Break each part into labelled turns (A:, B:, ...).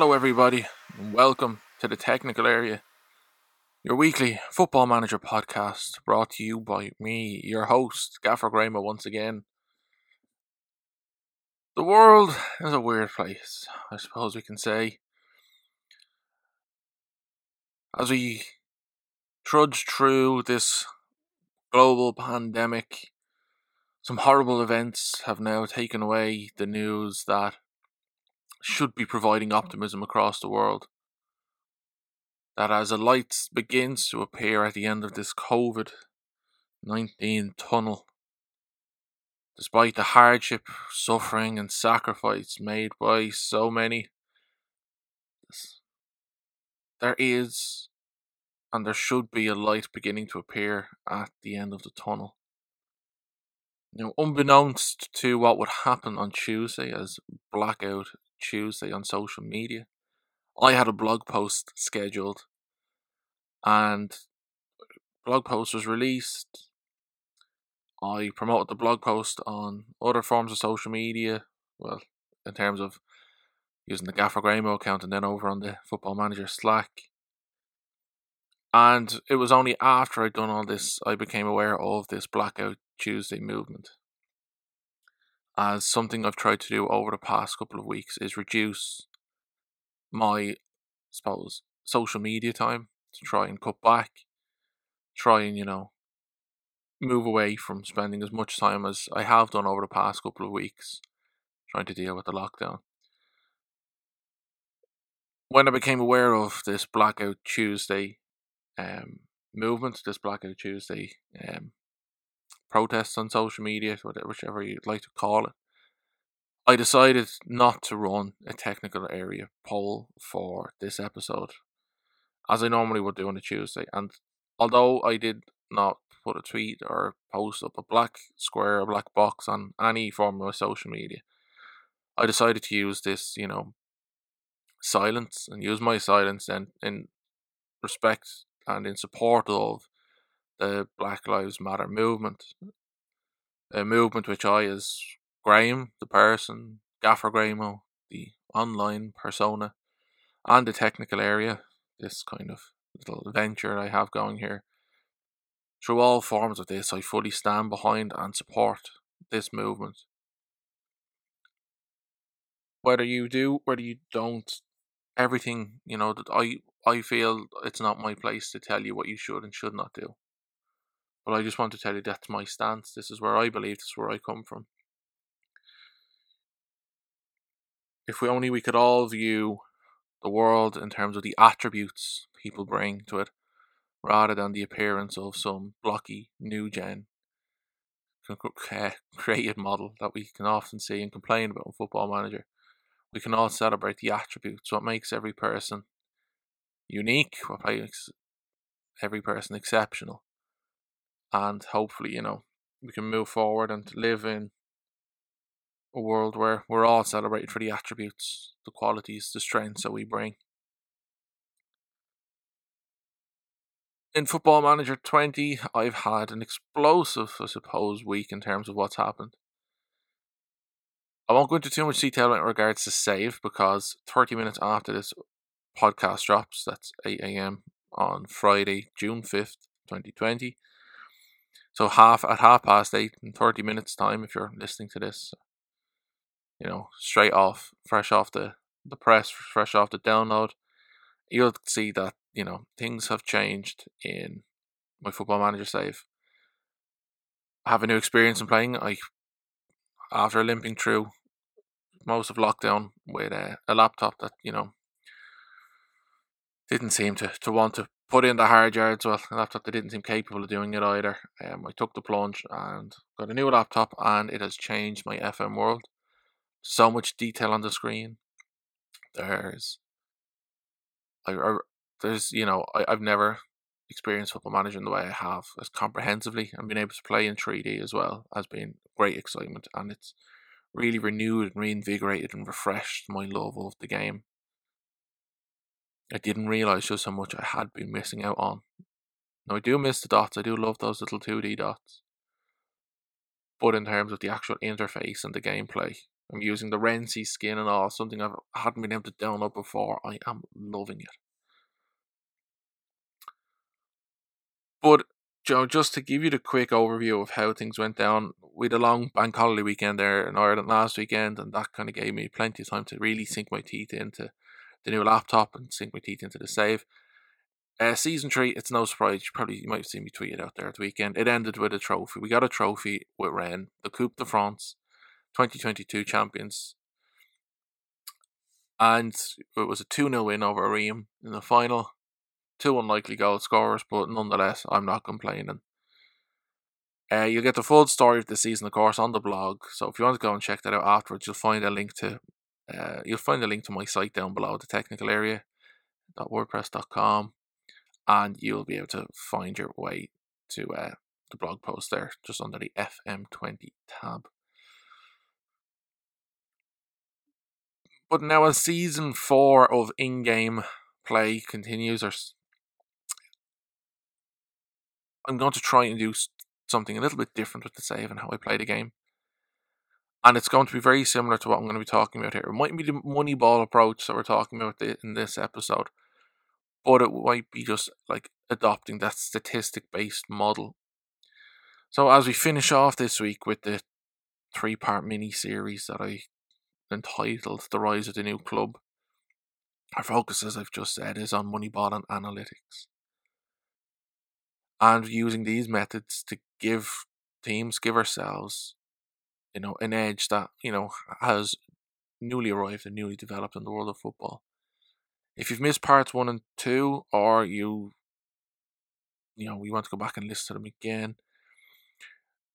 A: Hello, everybody, and welcome to the technical area, your weekly football manager podcast brought to you by me, your host, Gaffer Graham, once again. The world is a weird place, I suppose we can say. As we trudge through this global pandemic, some horrible events have now taken away the news that should be providing optimism across the world. That as a light begins to appear at the end of this COVID 19 tunnel, despite the hardship, suffering, and sacrifice made by so many, there is and there should be a light beginning to appear at the end of the tunnel. You know, unbeknownst to what would happen on Tuesday as blackout Tuesday on social media. I had a blog post scheduled and blog post was released. I promoted the blog post on other forms of social media, well, in terms of using the Gaffer Graymo account and then over on the Football Manager Slack. And it was only after I'd done all this I became aware of this Blackout Tuesday movement as something I've tried to do over the past couple of weeks is reduce my, I suppose, social media time to try and cut back, try and, you know, move away from spending as much time as I have done over the past couple of weeks trying to deal with the lockdown. When I became aware of this Blackout Tuesday um, movement, this Blackout Tuesday um, protests on social media, whichever you'd like to call it, I decided not to run a technical area poll for this episode, as I normally would do on a Tuesday. And although I did not put a tweet or post up a black square or black box on any form of social media, I decided to use this, you know, silence and use my silence and in respect and in support of the Black Lives Matter movement, a movement which I, as Graham, the person, Gaffer Grahamo, the online persona, and the technical area, this kind of little venture I have going here. Through all forms of this, I fully stand behind and support this movement. Whether you do, whether you don't, everything, you know, that I I feel it's not my place to tell you what you should and should not do. But I just want to tell you that's my stance. This is where I believe, this is where I come from. If we only we could all view the world in terms of the attributes people bring to it, rather than the appearance of some blocky new gen created model that we can often see and complain about in Football Manager. We can all celebrate the attributes, what makes every person unique, what makes every person exceptional and hopefully, you know, we can move forward and live in a world where we're all celebrated for the attributes, the qualities, the strengths that we bring. In Football Manager 20, I've had an explosive, I suppose, week in terms of what's happened. I won't go into too much detail in regards to save because 30 minutes after this podcast drops, that's 8 a.m. on Friday, June 5th, 2020, so half at half past eight in thirty minutes time, if you're listening to this, you know, straight off, fresh off the the press, fresh off the download, you'll see that you know things have changed in my football manager save. I have a new experience in playing. I after limping through most of lockdown with a, a laptop that you know didn't seem to, to want to put in the hard yards. Well, a laptop that didn't seem capable of doing it either. Um, I took the plunge and got a new laptop, and it has changed my FM world. So much detail on the screen. There's, I, I there's you know I, I've never experienced football manager in the way I have as comprehensively and being able to play in 3D as well has been great excitement and it's really renewed and reinvigorated and refreshed my love of the game. I didn't realize just how much I had been missing out on. Now, I do miss the dots, I do love those little 2D dots. But in terms of the actual interface and the gameplay, I'm using the Rensie skin and all, something I hadn't been able to download before. I am loving it. But Joe, just to give you the quick overview of how things went down, we had a long bank holiday weekend there in Ireland last weekend, and that kind of gave me plenty of time to really sink my teeth into the new laptop and sink my teeth into the save. Uh, season three, it's no surprise. You probably you might have seen me tweet it out there at the weekend. It ended with a trophy. We got a trophy with Rennes, the Coupe de France, 2022 champions. And it was a 2 0 win over Reims in the final. Two unlikely goal scorers, but nonetheless, I'm not complaining. Uh, you'll get the full story of the season, of course, on the blog. So if you want to go and check that out afterwards, you'll find a link to uh, you'll find a link to my site down below, the technical area wordpress.com, and you'll be able to find your way to uh, the blog post there, just under the FM20 tab. But now, as season four of in-game play continues, or I'm going to try and do something a little bit different with the save and how I play the game. And it's going to be very similar to what I'm going to be talking about here. It might be the money ball approach that we're talking about in this episode, but it might be just like adopting that statistic based model. So, as we finish off this week with the three part mini series that I entitled The Rise of the New Club, our focus, as I've just said, is on Moneyball and analytics and using these methods to give teams, give ourselves, you know, an edge that you know has newly arrived and newly developed in the world of football. If you've missed parts one and two, or you, you know, we want to go back and listen to them again.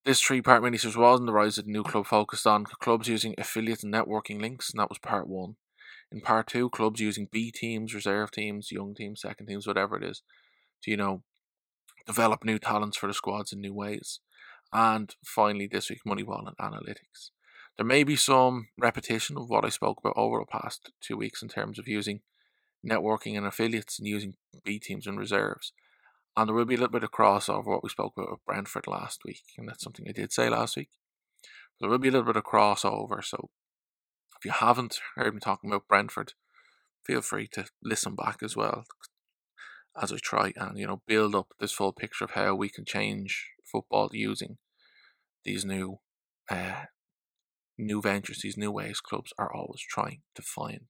A: This three-part miniseries was on the rise of the new club focused on clubs using affiliate and networking links, and that was part one. In part two, clubs using B teams, reserve teams, young teams, second teams, whatever it is, to you know develop new talents for the squads in new ways. And finally, this week, Moneyball and analytics. There may be some repetition of what I spoke about over the past two weeks in terms of using networking and affiliates and using B teams and reserves. And there will be a little bit of crossover what we spoke about with Brentford last week, and that's something I did say last week. There will be a little bit of crossover, so if you haven't heard me talking about Brentford, feel free to listen back as well as I try and you know build up this full picture of how we can change football using these new uh, new ventures, these new ways clubs are always trying to find.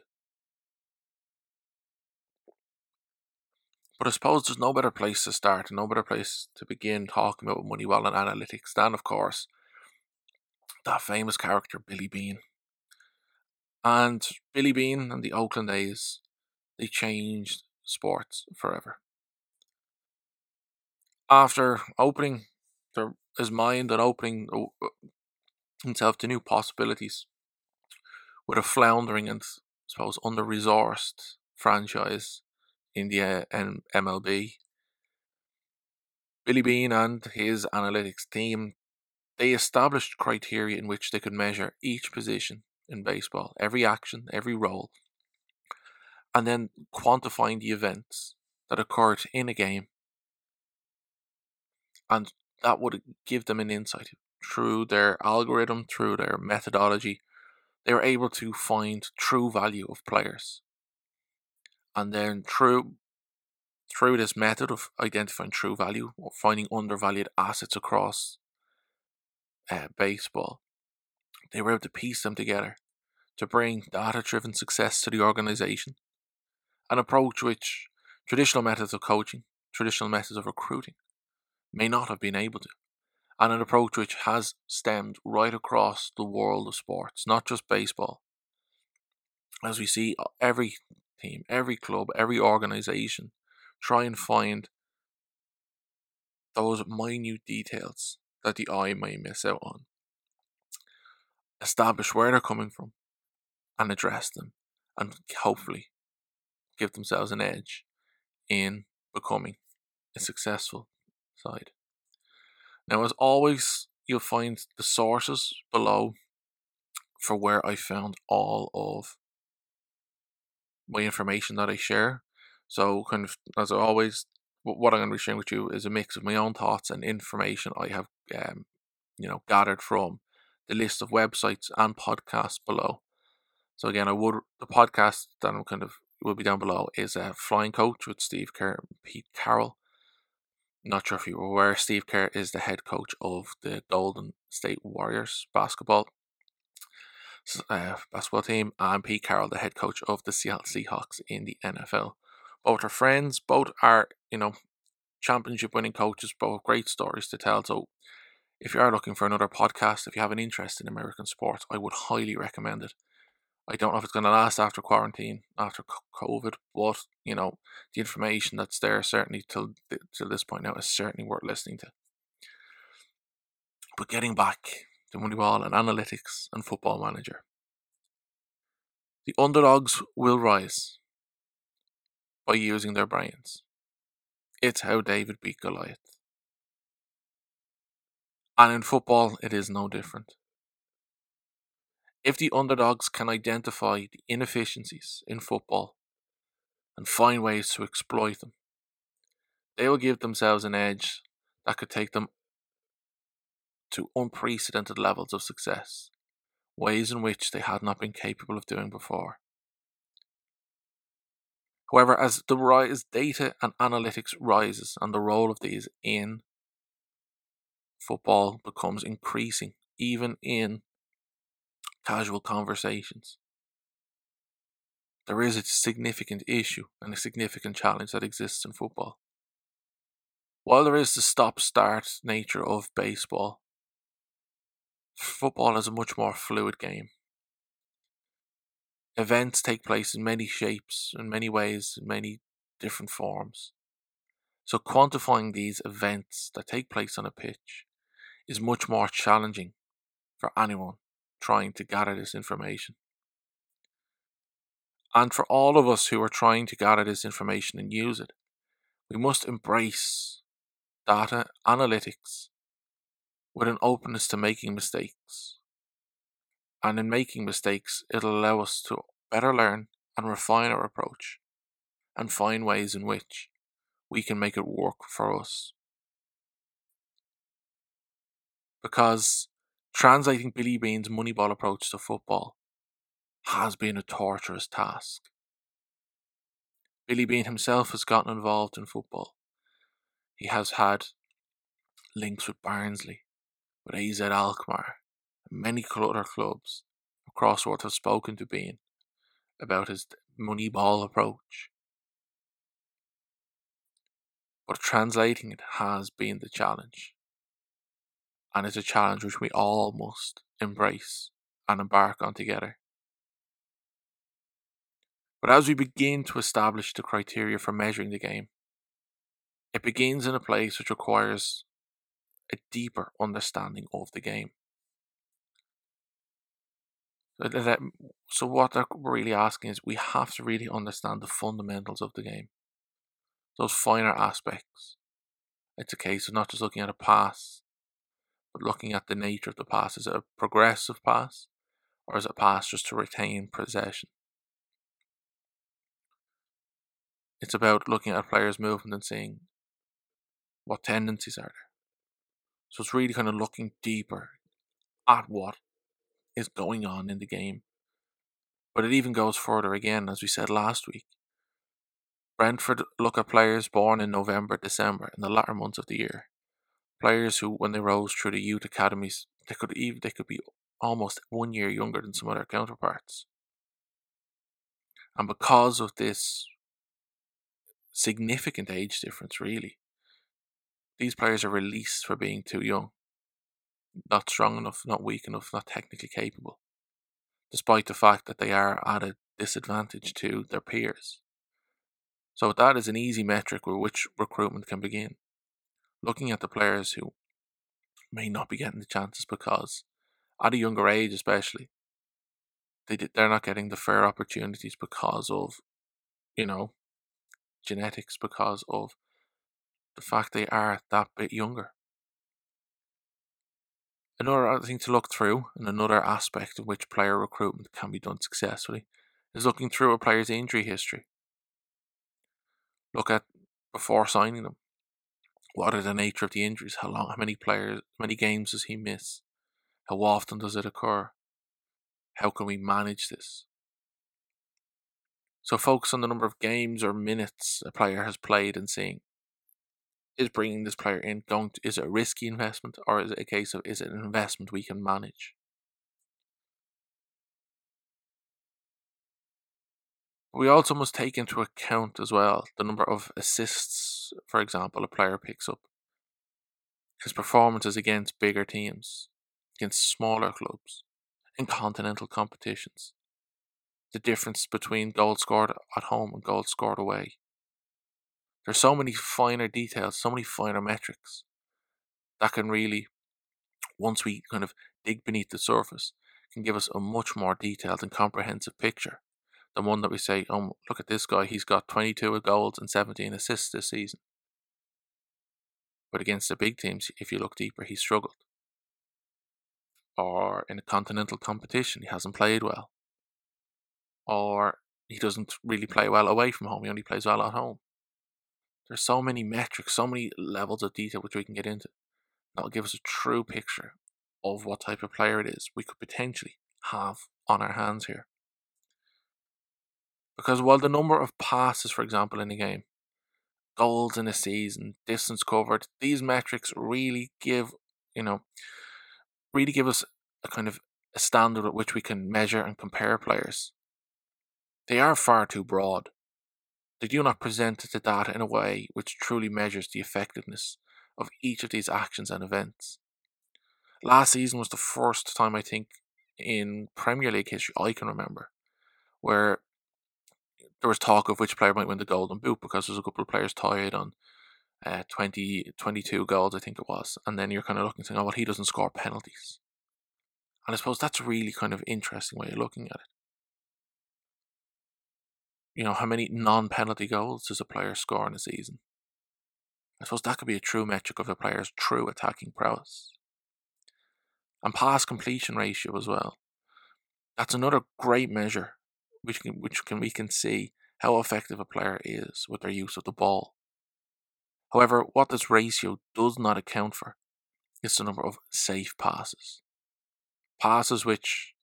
A: But I suppose there's no better place to start, no better place to begin talking about Moneyball and analytics than, of course, that famous character Billy Beane. And Billy Beane and the Oakland A's, they changed sports forever. After opening their, his mind and opening uh, himself to new possibilities with a floundering and, I suppose, under resourced franchise in the uh, MLB, Billy Beane and his analytics team they established criteria in which they could measure each position in baseball, every action, every role, and then quantifying the events that occurred in a game. And that would give them an insight through their algorithm, through their methodology. They were able to find true value of players. And then through through this method of identifying true value or finding undervalued assets across uh, baseball, they were able to piece them together to bring data driven success to the organization an approach which traditional methods of coaching, traditional methods of recruiting may not have been able to, and an approach which has stemmed right across the world of sports, not just baseball. As we see uh, every team, every club, every organization try and find those minute details that the eye may miss out on. Establish where they're coming from and address them, and hopefully give themselves an edge in becoming a successful side. Now, as always, you'll find the sources below for where I found all of my information that I share. So, kind of as always, what I'm going to be sharing with you is a mix of my own thoughts and information I have, um, you know, gathered from the list of websites and podcasts below. So again, I would the podcast that I'm kind of will be down below is a flying coach with Steve Kerr and Pete Carroll. Not sure if you were aware, Steve Kerr is the head coach of the Golden State Warriors basketball uh, basketball team, and Pete Carroll, the head coach of the Seattle Seahawks in the NFL. Both are friends. Both are you know championship winning coaches. Both great stories to tell. So if you are looking for another podcast, if you have an interest in American sports, I would highly recommend it. I don't know if it's going to last after quarantine, after COVID, but you know the information that's there certainly till till this point now is certainly worth listening to. But getting back to Moneyball and analytics and football manager, the underdogs will rise by using their brains. It's how David beat Goliath. And in football, it is no different. If the underdogs can identify the inefficiencies in football and find ways to exploit them, they will give themselves an edge that could take them to unprecedented levels of success, ways in which they had not been capable of doing before. However, as the rise data and analytics rises and the role of these in football becomes increasing, even in casual conversations. There is a significant issue and a significant challenge that exists in football. While there is the stop start nature of baseball, football is a much more fluid game. Events take place in many shapes, in many ways, in many different forms. So, quantifying these events that take place on a pitch is much more challenging for anyone trying to gather this information. And for all of us who are trying to gather this information and use it, we must embrace data analytics with an openness to making mistakes. And in making mistakes, it'll allow us to better learn and refine our approach and find ways in which we can make it work for us. Because Translating Billy Beane's Moneyball approach to football has been a torturous task. Billy Beane himself has gotten involved in football. He has had links with Barnsley, with AZ Alkmaar, and many other clubs across North have spoken to Beane about his Moneyball approach. But translating it has been the challenge and it's a challenge which we all must embrace and embark on together. But as we begin to establish the criteria for measuring the game, it begins in a place which requires a deeper understanding of the game. So, what they're really asking is we have to really understand the fundamentals of the game, those finer aspects. It's a case of not just looking at a pass but looking at the nature of the pass. Is it a progressive pass or is it a pass just to retain possession? It's about looking at players' movement and seeing what tendencies are there. So it's really kind of looking deeper at what is going on in the game. But it even goes further again, as we said last week. Brentford look at players born in November, December, in the latter months of the year, players who, when they rose through the youth academies, they could even they could be almost one year younger than some of their counterparts. And because of this significant age difference, really, these players are released for being too young, not strong enough, not weak enough, not technically capable, despite the fact that they are at a disadvantage to their peers. So that is an easy metric with which recruitment can begin looking at the players who may not be getting the chances because at a younger age especially they they're not getting the fair opportunities because of you know genetics because of the fact they are that bit younger. Another thing to look through and another aspect of which player recruitment can be done successfully is looking through a player's injury history. Look at before signing them what are the nature of the injuries? How long? How many players? How many games does he miss? How often does it occur? How can we manage this? So focus on the number of games or minutes a player has played and seeing is bringing this player in going to, is it a risky investment or is it a case of is it an investment we can manage? We also must take into account as well the number of assists, for example, a player picks up. His performances against bigger teams, against smaller clubs, in continental competitions. The difference between goals scored at home and goals scored away. There's so many finer details, so many finer metrics that can really, once we kind of dig beneath the surface, can give us a much more detailed and comprehensive picture than one that we say, oh, look at this guy, he's got 22 goals and 17 assists this season. But against the big teams, if you look deeper, he struggled. Or in a continental competition, he hasn't played well. Or he doesn't really play well away from home, he only plays well at home. There's so many metrics, so many levels of detail which we can get into. That'll give us a true picture of what type of player it is we could potentially have on our hands here. Because while the number of passes, for example, in a game, goals in a season, distance covered, these metrics really give, you know, really give us a kind of a standard at which we can measure and compare players. They are far too broad they do not present the data in a way which truly measures the effectiveness of each of these actions and events. Last season was the first time I think in Premier League history I can remember where there was talk of which player might win the Golden Boot because there's a couple of players tied on uh, 20, 22 goals, I think it was. And then you're kind of looking and saying, oh, well, he doesn't score penalties. And I suppose that's a really kind of interesting way of looking at it you know, how many non penalty goals does a player score in a season? I suppose that could be a true metric of a player's true attacking prowess. And pass completion ratio as well. That's another great measure which can, which can we can see how effective a player is with their use of the ball. However, what this ratio does not account for is the number of safe passes. Passes which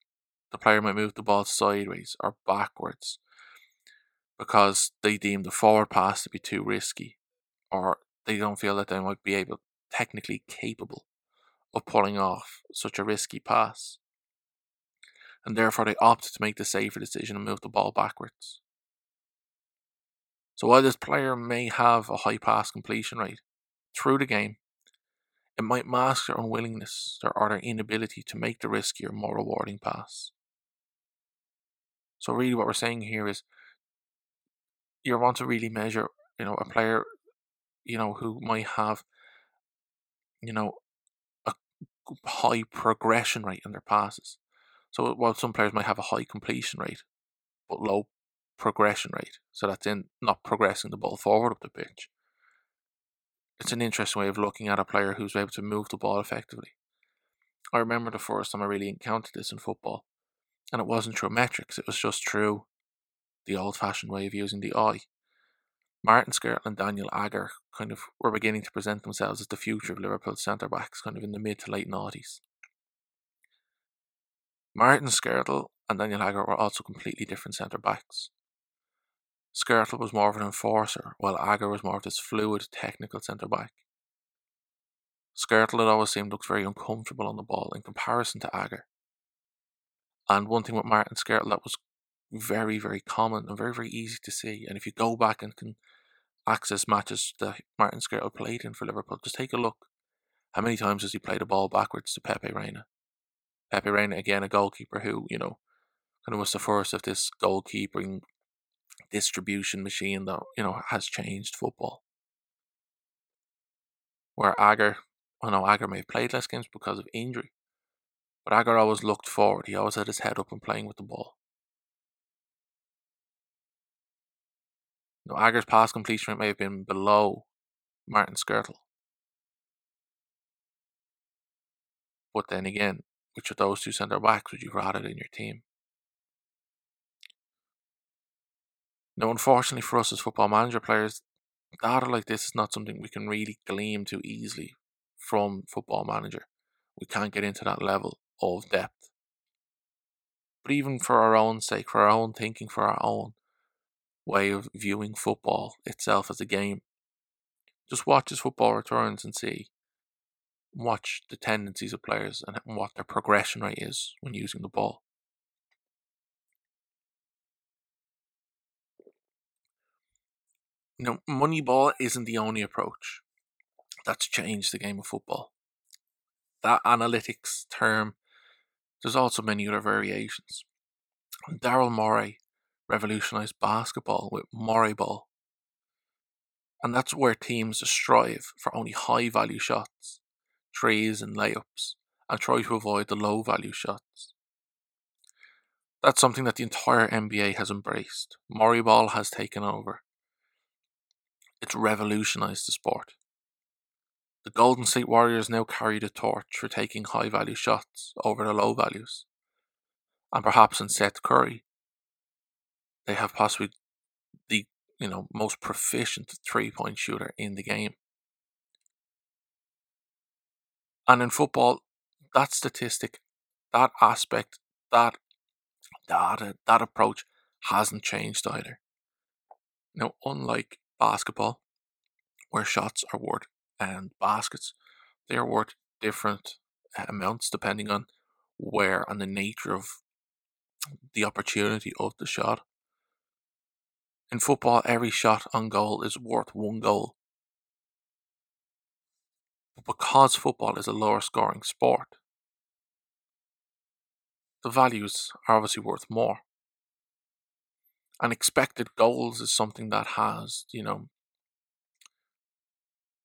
A: the player might move the ball sideways or backwards because they deem the forward pass to be too risky, or they don't feel that they might be able, technically capable, of pulling off such a risky pass. And therefore, they opt to make the safer decision and move the ball backwards. So, while this player may have a high pass completion rate through the game, it might mask their unwillingness or their inability to make the riskier, more rewarding pass. So, really, what we're saying here is you want to really measure, you know, a player, you know, who might have, you know, a high progression rate in their passes. So while some players might have a high completion rate, but low progression rate, so that's in not progressing the ball forward up the pitch. It's an interesting way of looking at a player who's able to move the ball effectively. I remember the first time I really encountered this in football, and it wasn't through metrics, it was just through the old fashioned way of using the eye. Martin Skrtel and Daniel Agger kind of were beginning to present themselves as the future of Liverpool's centre backs, kind of in the mid to late noughties. Martin Skrtel and Daniel Agger were also completely different centre backs. Skrtel was more of an enforcer, while Agger was more of this fluid, technical centre back. Skrtel had always seemed looked very uncomfortable on the ball in comparison to Agger. And one thing with Martin Skrtel that was very, very common and very, very easy to see. And if you go back and can access matches that Martin Skrtel played in for Liverpool, just take a look. How many times has he played a ball backwards to Pepe Reina? Pepe Reina, again, a goalkeeper who, you know, kind of was the first of this goalkeeping distribution machine that, you know, has changed football. Where Agger, I know Agger may have played less games because of injury, but Agger always looked forward. He always had his head up and playing with the ball. Now, Agger's pass completion rate may have been below Martin Skrtel. But then again, which of those two centre backs would you rather in your team? Now, unfortunately for us as football manager players, data like this is not something we can really glean too easily from football manager. We can't get into that level of depth. But even for our own sake, for our own thinking, for our own way of viewing football itself as a game, just watch as football returns and see. Watch the tendencies of players and what their progression rate is when using the ball. Now, Moneyball isn't the only approach that's changed the game of football. That analytics term, there's also many other variations. Daryl Morey revolutionized basketball with Morey ball. And that's where teams strive for only high value shots, threes and layups, and try to avoid the low value shots. That's something that the entire NBA has embraced. Morey ball has taken over. It's revolutionized the sport. The Golden State Warriors now carry the torch for taking high value shots over the low values. And perhaps in Steph Curry, they have possibly the you know most proficient three point shooter in the game. And in football, that statistic, that aspect, that data, that approach hasn't changed either. Now, unlike basketball, where shots are worth and baskets, they are worth different uh, amounts depending on where and the nature of the opportunity of the shot. In football, every shot on goal is worth one goal. Because football is a lower scoring sport, the values are obviously worth more. And expected goals is something that has, you know,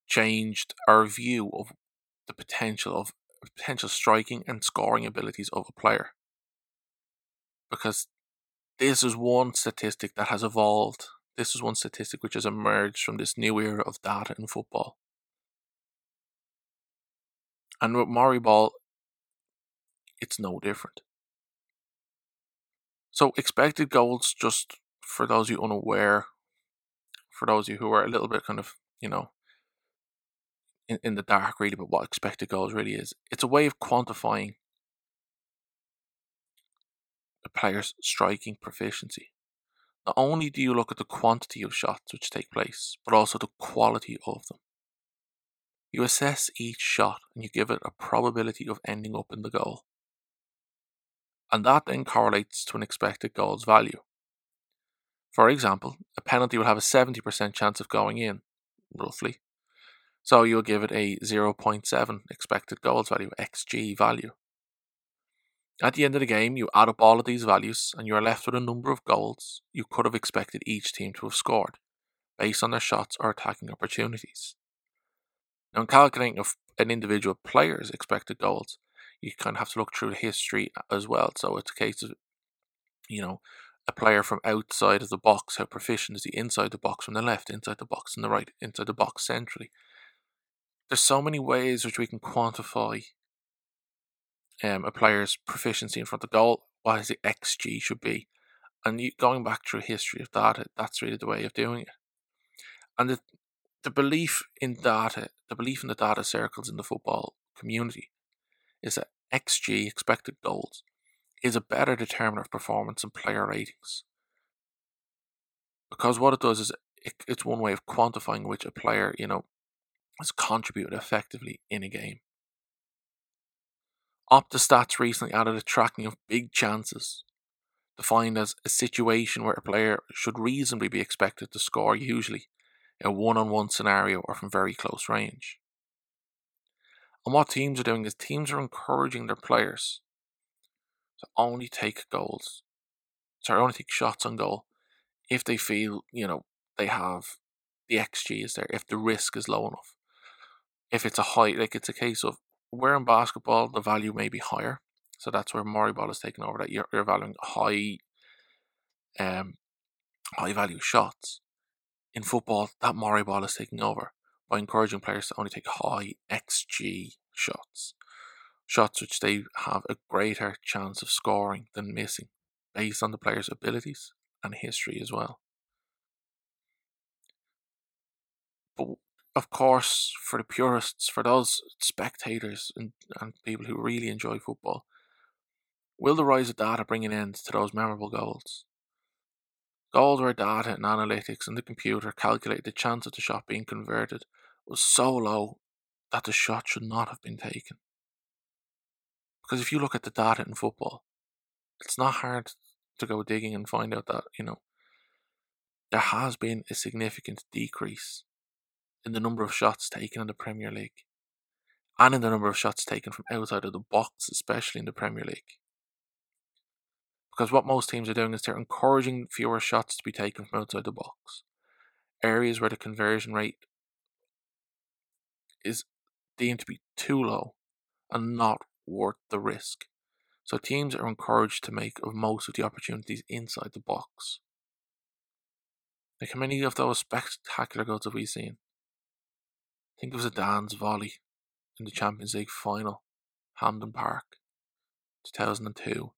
A: changed our view of the potential of potential striking and scoring abilities of a player. Because this is one statistic that has evolved. This is one statistic which has emerged from this new era of data in football. And with Morey Ball, it's no different. So expected goals, just for those you unaware, for those you who are a little bit kind of, you know, in, in the dark really but what expected goals really is. It's a way of quantifying a player's striking proficiency. Not only do you look at the quantity of shots which take place, but also the quality of them. You assess each shot and you give it a probability of ending up in the goal. And that then correlates to an expected goals value. For example, a penalty will have a 70% chance of going in, roughly, so you'll give it a 0.7 expected goals value, XG value. At the end of the game, you add up all of these values and you are left with a number of goals you could have expected each team to have scored based on their shots or attacking opportunities. Now, in calculating an individual player's expected goals, you kind of have to look through the history as well. So it's a case of, you know, a player from outside of the box, how proficient is he inside the box from the left, inside the box from the right, inside the box centrally there's so many ways which we can quantify um, a player's proficiency in front of the goal, what his XG should be. And you, going back through history of data, that's really the way of doing it. And the, the belief in data, the belief in the data circles in the football community is that XG, expected goals, is a better determiner of performance and player ratings. Because what it does is it, it's one way of quantifying which a player, you know, has contributed effectively in a game. OptaStats recently added a tracking of big chances, defined as a situation where a player should reasonably be expected to score, usually a one on one scenario or from very close range. And what teams are doing is teams are encouraging their players to only take goals, sorry, only take shots on goal if they feel, you know, they have the XG is there, if the risk is low enough if it's a high, like it's a case of where in basketball the value may be higher, so that's where Morey ball is taking over. That you're, you're valuing high, um, high value shots. In football, that Morey ball is taking over by encouraging players to only take high XG shots, shots which they have a greater chance of scoring than missing, based on the player's abilities and history as well. But of course, for the purists, for those spectators and, and people who really enjoy football, Will the rise of data bring an end to those memorable goals? Goals where data and analytics and the computer calculate the chance of the shot being converted was so low that the shot should not have been taken. Because if you look at the data in football, it's not hard to go digging and find out that, you know, there has been a significant decrease in the number of shots taken in the Premier League and in the number of shots taken from outside of the box, especially in the Premier League. Because what most teams are doing is they're encouraging fewer shots to be taken from outside the box. Areas where the conversion rate is deemed to be too low and not worth the risk. So teams are encouraged to make of most of the opportunities inside the box. Like how many of those spectacular goals have we seen? I think it was Zidane's volley in the Champions League final, Hampden Park, 2002.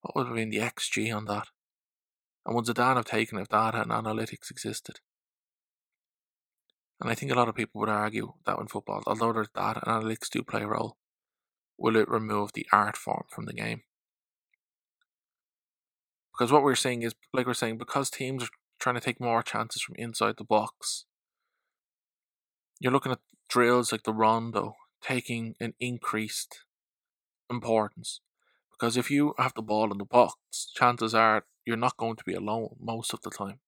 A: What would have been the XG on that? And would Zidane have taken if data and analytics existed? And I think a lot of people would argue that in football, although there's data and analytics do play a role, will it remove the art form from the game? Because what we're saying is, like we're saying, because teams are trying to take more chances from inside the box, you're looking at drills like the rondo taking an increased importance. Because if you have the ball in the box, chances are you're not going to be alone most of the time.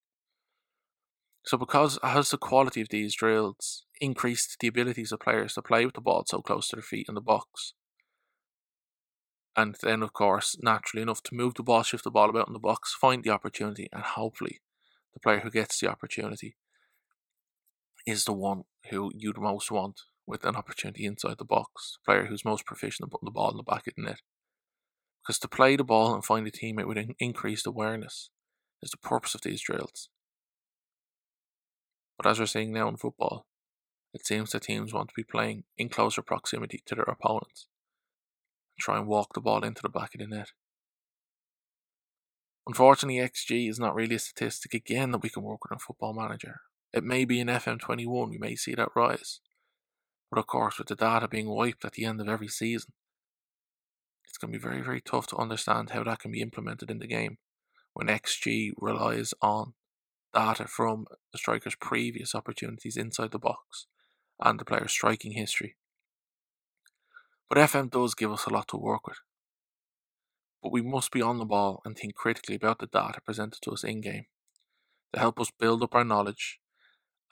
A: So, because has the quality of these drills increased the abilities of players to play with the ball so close to their feet in the box, and then, of course, naturally enough, to move the ball, shift the ball about in the box, find the opportunity, and hopefully, the player who gets the opportunity is the one who you'd most want with an opportunity inside the box, the player who's most proficient at putting the ball in the back of the net. Because to play the ball and find a teammate with increased awareness is the purpose of these drills. But as we're seeing now in football, it seems that teams want to be playing in closer proximity to their opponents and try and walk the ball into the back of the net. Unfortunately, XG is not really a statistic again that we can work with in Football Manager. It may be in FM21, we may see that rise. But of course, with the data being wiped at the end of every season, going to be very, very tough to understand how that can be implemented in the game when XG relies on data from the striker's previous opportunities inside the box and the player's striking history. But FM does give us a lot to work with. But we must be on the ball and think critically about the data presented to us in game to help us build up our knowledge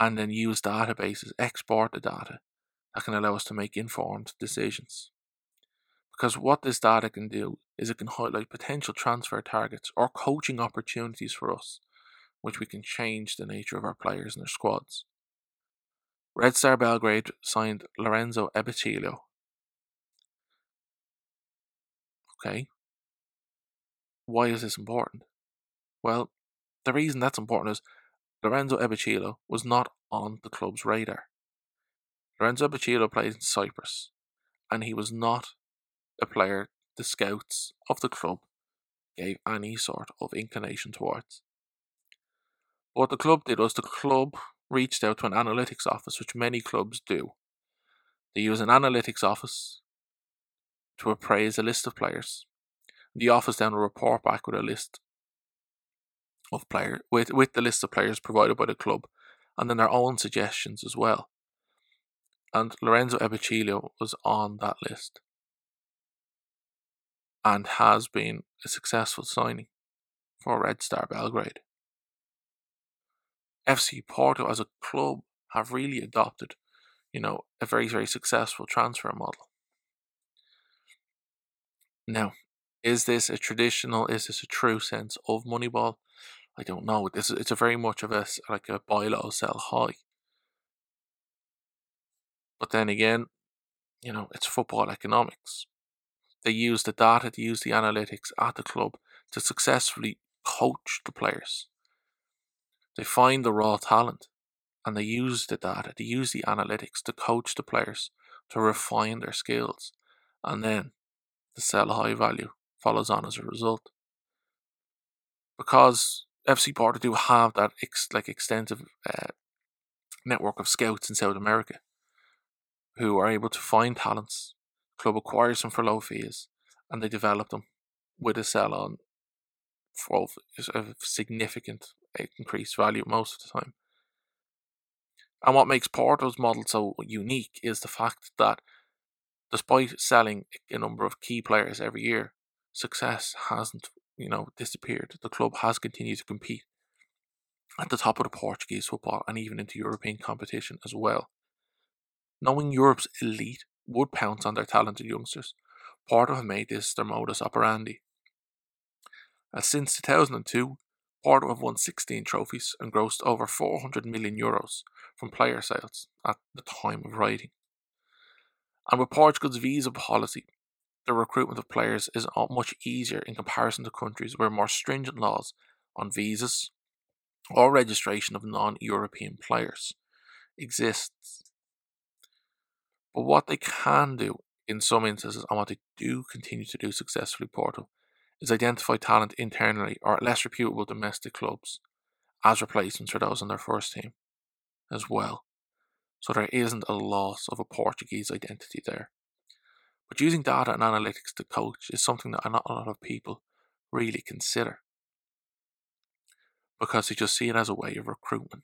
A: and then use databases, export the data that can allow us to make informed decisions. Because what this data can do is it can highlight potential transfer targets or coaching opportunities for us, which we can change the nature of our players and their squads. Red Star Belgrade signed Lorenzo Ebecilio. Okay. Why is this important? Well, the reason that's important is Lorenzo Ebecilio was not on the club's radar. Lorenzo Ebecilio plays in Cyprus, and he was not a player the scouts of the club gave any sort of inclination towards. What the club did was the club reached out to an analytics office, which many clubs do. They use an analytics office to appraise a list of players. The office then will report back with a list of players with, with the list of players provided by the club and then their own suggestions as well. And Lorenzo Ebecilio was on that list and has been a successful signing for Red Star Belgrade. FC Porto as a club have really adopted, you know, a very, very successful transfer model. Now, is this a traditional, is this a true sense of Moneyball? I don't know. This it's a very much of a like a buy low, sell high. But then again, you know, it's football economics. They use the data, they use the analytics at the club to successfully coach the players. They find the raw talent and they use the data, they use the analytics to coach the players to refine their skills. And then the sell high value follows on as a result. Because FC Porto do have that ex- like extensive uh, network of scouts in South America who are able to find talents. Club acquires them for low fees, and they develop them with a sell on for a significant increased value most of the time. And what makes Porto's model so unique is the fact that despite selling a number of key players every year, success hasn't, you know, disappeared. The club has continued to compete at the top of the Portuguese football and even into European competition as well. Knowing Europe's elite would pounce on their talented youngsters, Porto have made this their modus operandi. As since 2002, Porto have won 16 trophies and grossed over 400 million euros from player sales at the time of writing. And with Portugal's visa policy, the recruitment of players is much easier in comparison to countries where more stringent laws on visas or registration of non European players exists. But what they can do in some instances, and what they do continue to do successfully, Porto, is identify talent internally or at less reputable domestic clubs as replacements for those on their first team as well. So there isn't a loss of a Portuguese identity there. But using data and analytics to coach is something that not a lot of people really consider because they just see it as a way of recruitment.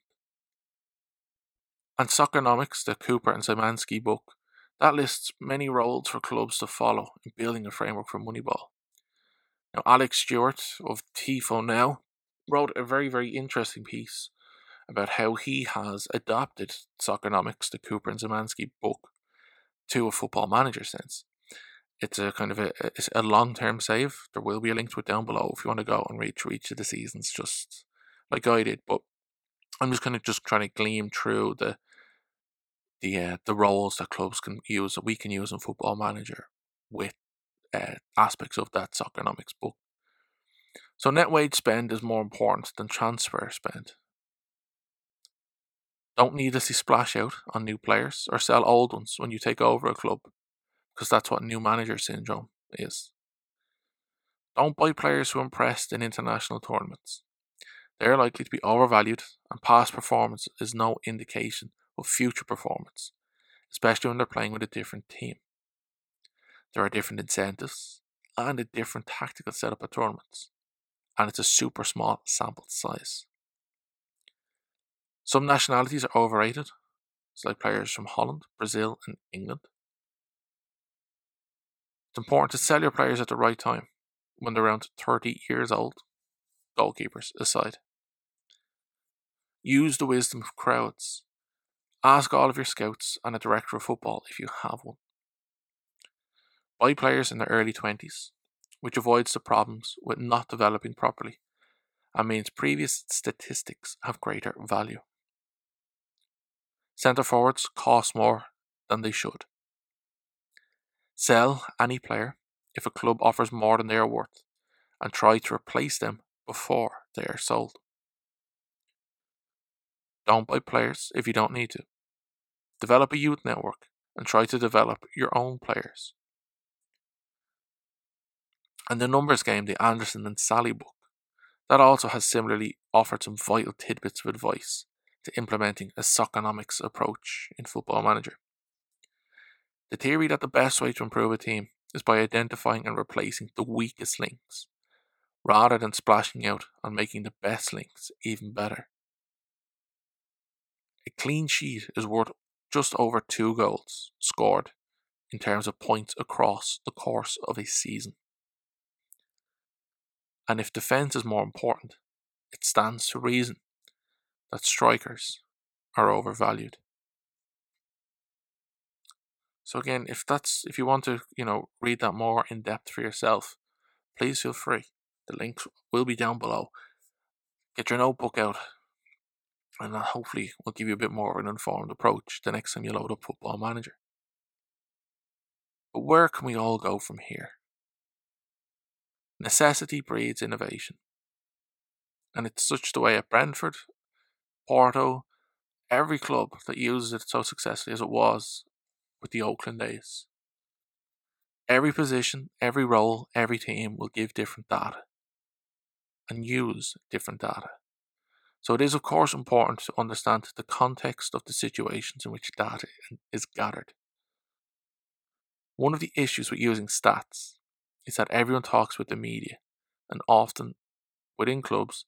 A: And Soccernomics, the Kuper and Szymanski book, that lists many roles for clubs to follow in building a framework for Moneyball. Now, Alex Stewart of Tifo Now wrote a very, very interesting piece about how he has adopted Soccernomics, the Kuper and Szymanski book, to a football manager sense. It's a kind of a, a long term save. There will be a link to it down below if you want to go and read through each of the seasons, just like I did. But I'm just kind of just trying to gleam through the the uh, the roles that clubs can use that we can use in Football Manager with uh, aspects of that Soccernomics book. So net wage spend is more important than transfer spend. Don't needlessly splash out on new players or sell old ones when you take over a club, because that's what new manager syndrome is. Don't buy players who impressed in international tournaments. They are likely to be overvalued, and past performance is no indication of future performance, especially when they're playing with a different team. There are different incentives and a different tactical setup at tournaments, and it's a super small sample size. Some nationalities are overrated. It's like players from Holland, Brazil, and England. It's important to sell your players at the right time when they're around 30 years old, goalkeepers aside. Use the wisdom of crowds. Ask all of your scouts and a director of football if you have one. Buy players in their early 20s, which avoids the problems with not developing properly and means previous statistics have greater value. Centre forwards cost more than they should. Sell any player if a club offers more than they are worth and try to replace them before they are sold. Don't buy players if you don't need to. Develop a youth network and try to develop your own players. And the numbers game, the Anderson and Sally book, that also has similarly offered some vital tidbits of advice to implementing a Soccernomics approach in Football Manager. The theory that the best way to improve a team is by identifying and replacing the weakest links, rather than splashing out on making the best links even better. A clean sheet is worth just over two goals scored in terms of points across the course of a season. And if defence is more important, it stands to reason that strikers are overvalued. So again, if that's if you want to, you know, read that more in depth for yourself, please feel free. The links will be down below. Get your notebook out, and hopefully will give you a bit more of an informed approach the next time you load up Football Manager. But where can we all go from here? Necessity breeds innovation. And it's such the way at Brentford Porto, every club that uses it so successfully as it was with the Oakland days. Every position, every role, every team will give different data and use different data. So it is, of course, important to understand the context of the situations in which data is gathered. One of the issues with using stats is that everyone talks with the media, and often within clubs,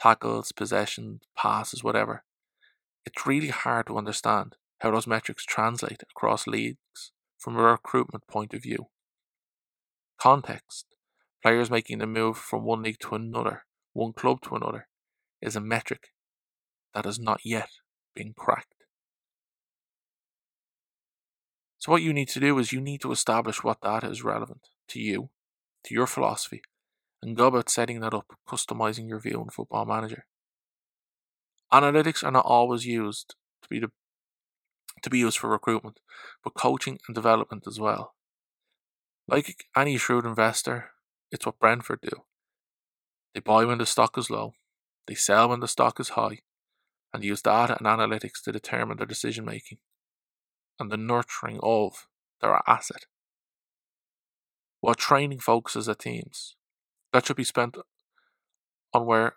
A: tackles, possession, passes, whatever. It's really hard to understand how those metrics translate across leagues from a recruitment point of view. Context players making the move from one league to another, one club to another, is a metric that has not yet been cracked. So, what you need to do is you need to establish what data is relevant to you, to your philosophy, and go about setting that up, customizing your view in Football Manager. Analytics are not always used to be the to be used for recruitment, but coaching and development as well. Like any shrewd investor, it's what Brentford do. They buy when the stock is low, they sell when the stock is high, and use data and analytics to determine their decision making and the nurturing of their asset. While training focuses at teams, that should be spent on where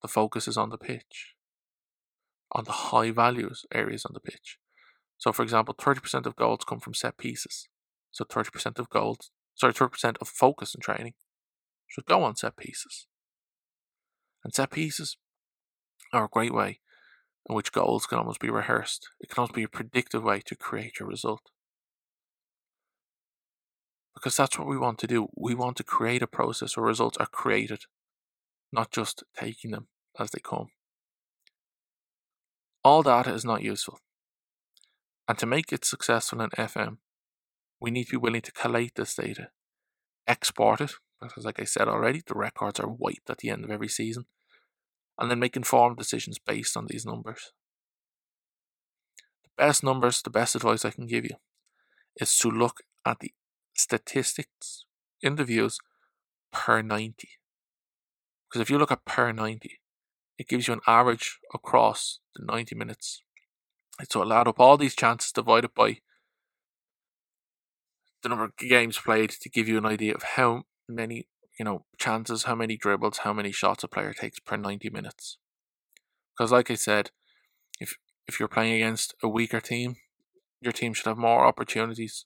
A: the focus is on the pitch, on the high values areas on the pitch. So, for example, 30% of goals come from set pieces. So, 30% of goals, sorry, 30% of focus in training should go on set pieces. And set pieces are a great way in which goals can almost be rehearsed. It can almost be a predictive way to create your result. Because that's what we want to do. We want to create a process where results are created, not just taking them as they come. All data is not useful. And to make it successful in FM, we need to be willing to collate this data, export it, because like I said already, the records are wiped at the end of every season, and then make informed decisions based on these numbers. The best numbers, the best advice I can give you is to look at the statistics in the views per 90. Because if you look at per 90, it gives you an average across the 90 minutes. So it'll add up all these chances divided by the number of games played to give you an idea of how many you know, chances, how many dribbles, how many shots a player takes per 90 minutes. Because, like I said, if if you're playing against a weaker team, your team should have more opportunities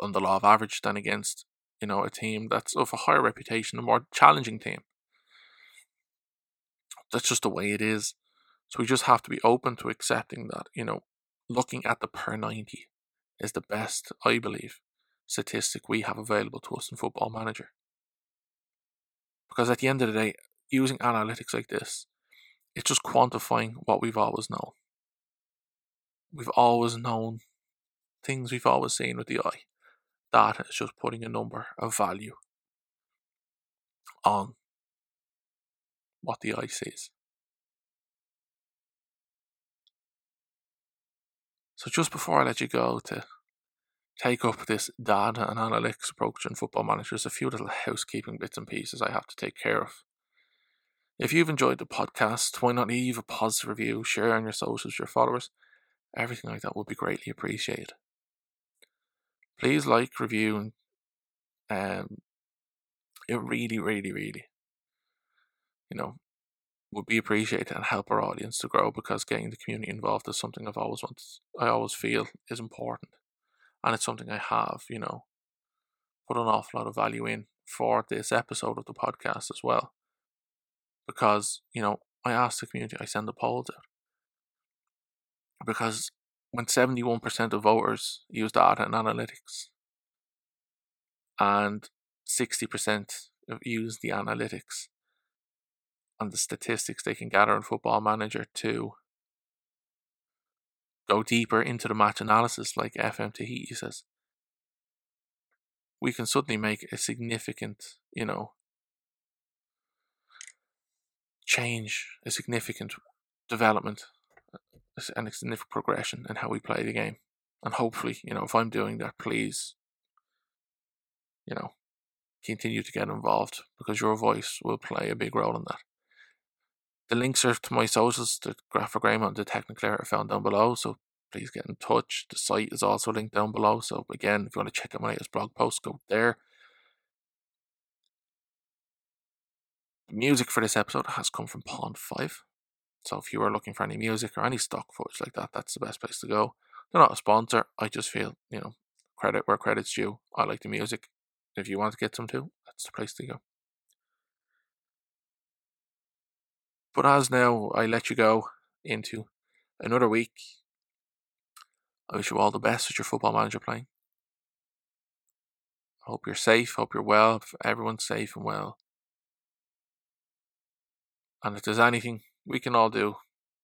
A: on the law of average than against, you know, a team that's of a higher reputation, a more challenging team. That's just the way it is. So we just have to be open to accepting that, you know, looking at the per 90 is the best, I believe, statistic we have available to us in Football Manager. Because at the end of the day, using analytics like this, it's just quantifying what we've always known. We've always known things we've always seen with the eye. Data is just putting a number of value on what the eye sees. So just before I let you go to take up this data and analytics approach in Football Manager, there's a few little housekeeping bits and pieces I have to take care of. If you've enjoyed the podcast, why not leave a positive review, share on your socials, your followers? Everything like that would be greatly appreciated. Please like, review, and um, it really, really, really, you know, would be appreciated and help our audience to grow because getting the community involved is something I've always wanted. I always feel is important and it's something I have, you know, put an awful lot of value in for this episode of the podcast as well. Because, you know, I ask the community, I send the polls out. Because when 71% of voters use data and analytics, and 60% use the analytics and the statistics they can gather in Football Manager to go deeper into the match analysis, like FM Tahiti says, we can suddenly make a significant, you know, change, a significant development, and a significant progression in how we play the game. And hopefully, you know, if I'm doing that, please, you know, continue to get involved because your voice will play a big role in that. The links are to my socials, the graphogram and the Techniclair are found down below, so please get in touch. The site is also linked down below, so again, if you want to check out my latest blog post, go there. The music for this episode has come from Pond 5. So if you are looking for any music or any stock footage like that, that's the best place to go. They're not a sponsor. I just feel, you know, credit where credit's due. I like the music. If you want to get some too, that's the place to go. But as now I let you go into another week, I wish you all the best with your football manager playing. Hope you're safe, hope you're well, everyone's safe and well. And if there's anything we can all do,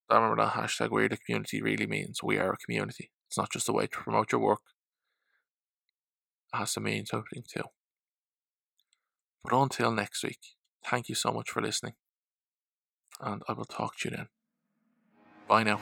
A: I remember that hashtag we're the community really means we are a community. It's not just a way to promote your work. It has to mean something too. But until next week, thank you so much for listening. And I will talk to you then. Bye now.